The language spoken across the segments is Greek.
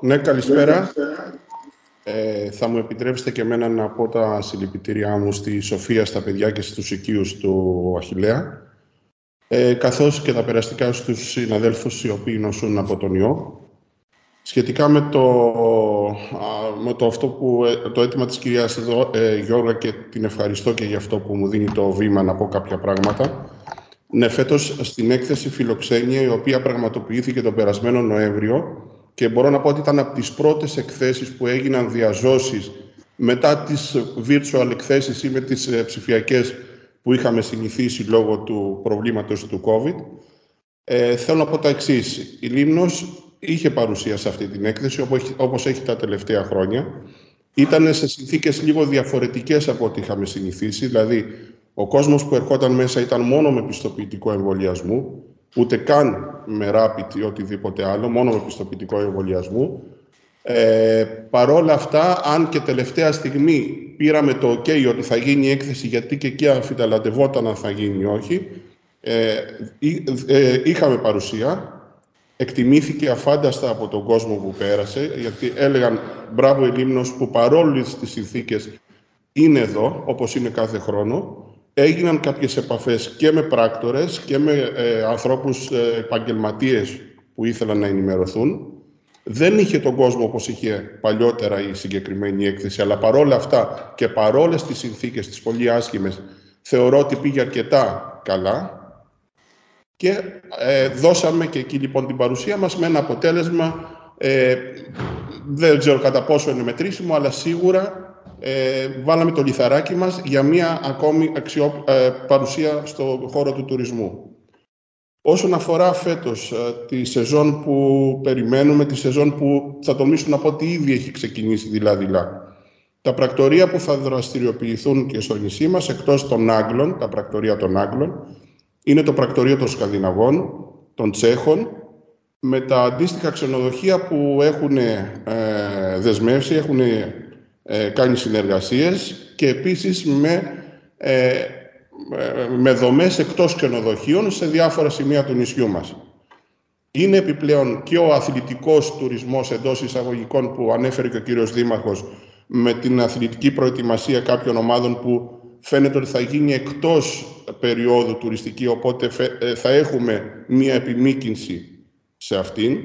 Ναι, καλησπέρα. Ε, θα μου επιτρέψετε και εμένα να πω τα συλληπιτήριά μου στη Σοφία, στα παιδιά και στους οικείους του Αχιλέα, ε, καθώς και τα περαστικά στους συναδέλφους οι οποίοι νοσούν από τον ιό. Σχετικά με το, με το, αυτό που, ε, το αίτημα της κυρίας ε, Γιώργα και την ευχαριστώ και για αυτό που μου δίνει το βήμα να πω κάποια πράγματα. Ναι, φέτος στην έκθεση Φιλοξένια, η οποία πραγματοποιήθηκε τον περασμένο Νοέμβριο, και μπορώ να πω ότι ήταν από τις πρώτες εκθέσεις που έγιναν διαζώσεις μετά τις virtual εκθέσεις ή με τις ε, ψηφιακές που είχαμε συνηθίσει λόγω του προβλήματος του COVID. Ε, θέλω να πω τα εξής. Η Λίμνος είχε παρουσία σε αυτή την έκθεση, όπως έχει τα τελευταία χρόνια. Ήταν σε συνθήκες λίγο διαφορετικές από ό,τι είχαμε συνηθίσει, δηλαδή ο κόσμος που ερχόταν μέσα ήταν μόνο με πιστοποιητικό εμβολιασμού ούτε καν με rapid ή οτιδήποτε άλλο, μόνο με πιστοποιητικό εμβολιασμό. Ε, παρόλα αυτά, αν και τελευταία στιγμή πήραμε το OK ότι θα γίνει η έκθεση, γιατί και εκεί αμφιταλαντευόταν αν θα γίνει ή όχι, ε, ε, είχαμε παρουσία. Εκτιμήθηκε αφάνταστα από τον κόσμο που πέρασε, γιατί έλεγαν μπράβο η Λίμνος που παρόλες τις συνθήκες είναι εδώ, όπως είναι κάθε χρόνο έγιναν κάποιες επαφές και με πράκτορες και με ε, ανθρώπους ε, επαγγελματίες που ήθελαν να ενημερωθούν. Δεν είχε τον κόσμο όπως είχε παλιότερα η συγκεκριμένη έκθεση, αλλά παρόλα αυτά και παρόλες τις συνθήκες τις πολύ άσχημες, θεωρώ ότι πήγε αρκετά καλά και ε, δώσαμε και εκεί λοιπόν την παρουσία μας με ένα αποτέλεσμα, ε, δεν ξέρω κατά πόσο είναι μετρήσιμο, αλλά σίγουρα ε, βάλαμε το λιθαράκι μας για μία ακόμη αξιό, ε, παρουσία στο χώρο του τουρισμού. Όσον αφορά φέτος ε, τη σεζόν που περιμένουμε, τη σεζόν που θα τολμήσω να πω ότι ήδη έχει ξεκινήσει δειλά-δειλά. Τα πρακτορία που θα δραστηριοποιηθούν και στο νησί μας, εκτός των Άγγλων, τα πρακτορία των Άγγλων, είναι το πρακτορείο των Σκανδιναβών, των Τσέχων, με τα αντίστοιχα ξενοδοχεία που έχουν ε, δεσμεύσει, έχουν ε, κάνει συνεργασίες και επίσης με, ε, με δομές εκτός ξενοδοχείων σε διάφορα σημεία του νησιού μας. Είναι επιπλέον και ο αθλητικός τουρισμός εντός εισαγωγικών που ανέφερε και ο κύριος Δήμαρχος με την αθλητική προετοιμασία κάποιων ομάδων που φαίνεται ότι θα γίνει εκτός περίοδου τουριστική, οπότε ε, θα έχουμε μία επιμήκυνση σε αυτήν.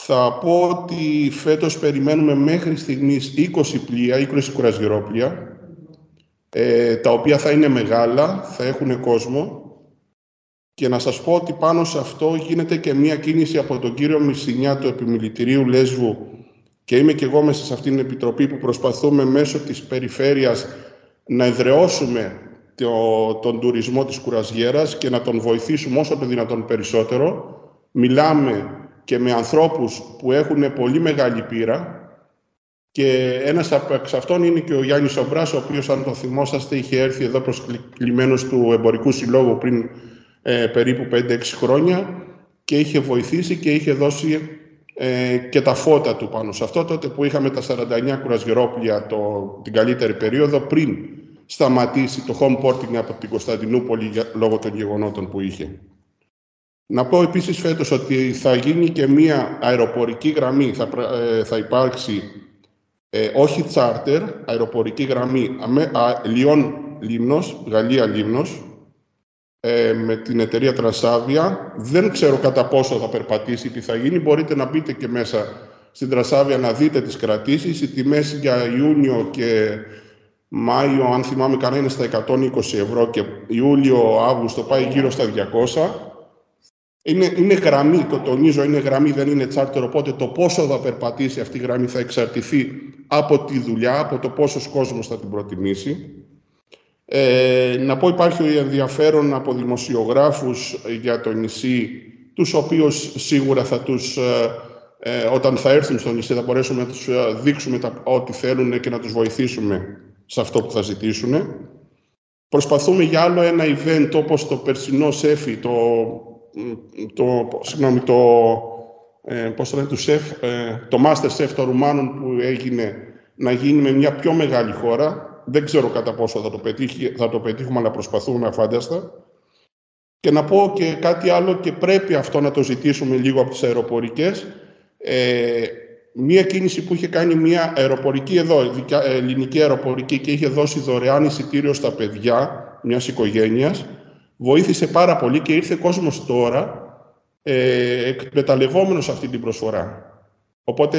Θα πω ότι φέτος περιμένουμε μέχρι στιγμής 20 πλοία, 20 κουρασγερόπλοια, ε, τα οποία θα είναι μεγάλα, θα έχουν κόσμο. Και να σας πω ότι πάνω σε αυτό γίνεται και μία κίνηση από τον κύριο Μισινιά του Επιμιλητηρίου Λέσβου και είμαι και εγώ μέσα σε αυτήν την επιτροπή που προσπαθούμε μέσω της περιφέρειας να εδραιώσουμε το, τον τουρισμό της κουρασγέρας και να τον βοηθήσουμε όσο το δυνατόν περισσότερο. Μιλάμε και με ανθρώπους που έχουν πολύ μεγάλη πείρα και ένας από αυτών είναι και ο Γιάννης Ομπράς, ο οποίος αν το θυμόσαστε είχε έρθει εδώ προσκλημένος του Εμπορικού Συλλόγου πριν ε, περίπου 5-6 χρόνια και είχε βοηθήσει και είχε δώσει ε, και τα φώτα του πάνω σε αυτό τότε που είχαμε τα 49 κουρασγερόπλια το, την καλύτερη περίοδο πριν σταματήσει το home porting από την Κωνσταντινούπολη λόγω των γεγονότων που είχε. Να πω επίσης φέτος ότι θα γίνει και μία αεροπορική γραμμή, θα, ε, θα υπάρξει ε, όχι τσάρτερ, αεροπορική γραμμή Λιόν Λίμνος, Γαλλία Λίμνος, ε, με την εταιρεία Τρασάβια. Δεν ξέρω κατά πόσο θα περπατήσει, τι θα γίνει. Μπορείτε να μπείτε και μέσα στην Τρασάβια να δείτε τις κρατήσεις. Οι τιμές για Ιούνιο και Μάιο, αν θυμάμαι καλά, είναι στα 120 ευρώ και Ιούλιο-Αύγουστο πάει γύρω στα 200. Είναι, είναι γραμμή, το τονίζω, είναι γραμμή, δεν είναι τσάρτερ, οπότε το πόσο θα περπατήσει αυτή η γραμμή θα εξαρτηθεί από τη δουλειά, από το πόσος κόσμος θα την προτιμήσει. Ε, να πω υπάρχει ενδιαφέρον από δημοσιογράφους για το νησί, τους οποίους σίγουρα θα τους, ε, ε, όταν θα έρθουν στο νησί θα μπορέσουμε να τους ε, δείξουμε τα, ό,τι θέλουν και να τους βοηθήσουμε σε αυτό που θα ζητήσουν. Προσπαθούμε για άλλο ένα event όπως το περσινό ΣΕΦΙ, το το, συγγνώμη, το, ε, πώς το, λένε, το, σεφ, ε, το Master Chef των Ρουμάνων που έγινε να γίνει με μια πιο μεγάλη χώρα. Δεν ξέρω κατά πόσο θα το, πετύχει, θα το πετύχουμε, αλλά προσπαθούμε αφάνταστα. Και να πω και κάτι άλλο και πρέπει αυτό να το ζητήσουμε λίγο από τις αεροπορικές. Ε, μία κίνηση που είχε κάνει μια αεροπορική εδώ, ελληνική αεροπορική και είχε δώσει δωρεάν εισιτήριο στα παιδιά μιας οικογένειας, βοήθησε πάρα πολύ και ήρθε κόσμος τώρα ε, εκμεταλλευόμενος αυτή την προσφορά. Οπότε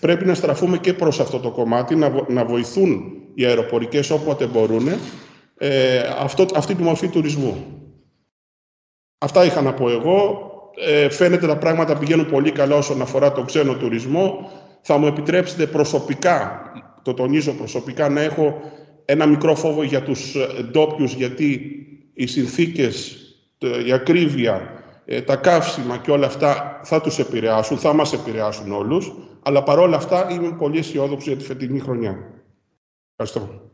πρέπει να στραφούμε και προς αυτό το κομμάτι, να, να βοηθούν οι αεροπορικές όποτε μπορούν ε, αυτό, αυτή τη μορφή τουρισμού. Αυτά είχα να πω εγώ. Ε, φαίνεται τα πράγματα πηγαίνουν πολύ καλά όσον αφορά τον ξένο τουρισμό. Θα μου επιτρέψετε προσωπικά, το τονίζω προσωπικά, να έχω ένα μικρό φόβο για τους ντόπιους, γιατί οι συνθήκες, η ακρίβεια, ε, τα καύσιμα και όλα αυτά θα τους επηρεάσουν, θα μας επηρεάσουν όλους, αλλά παρόλα αυτά είμαι πολύ αισιόδοξο για τη φετινή χρονιά. Ευχαριστώ.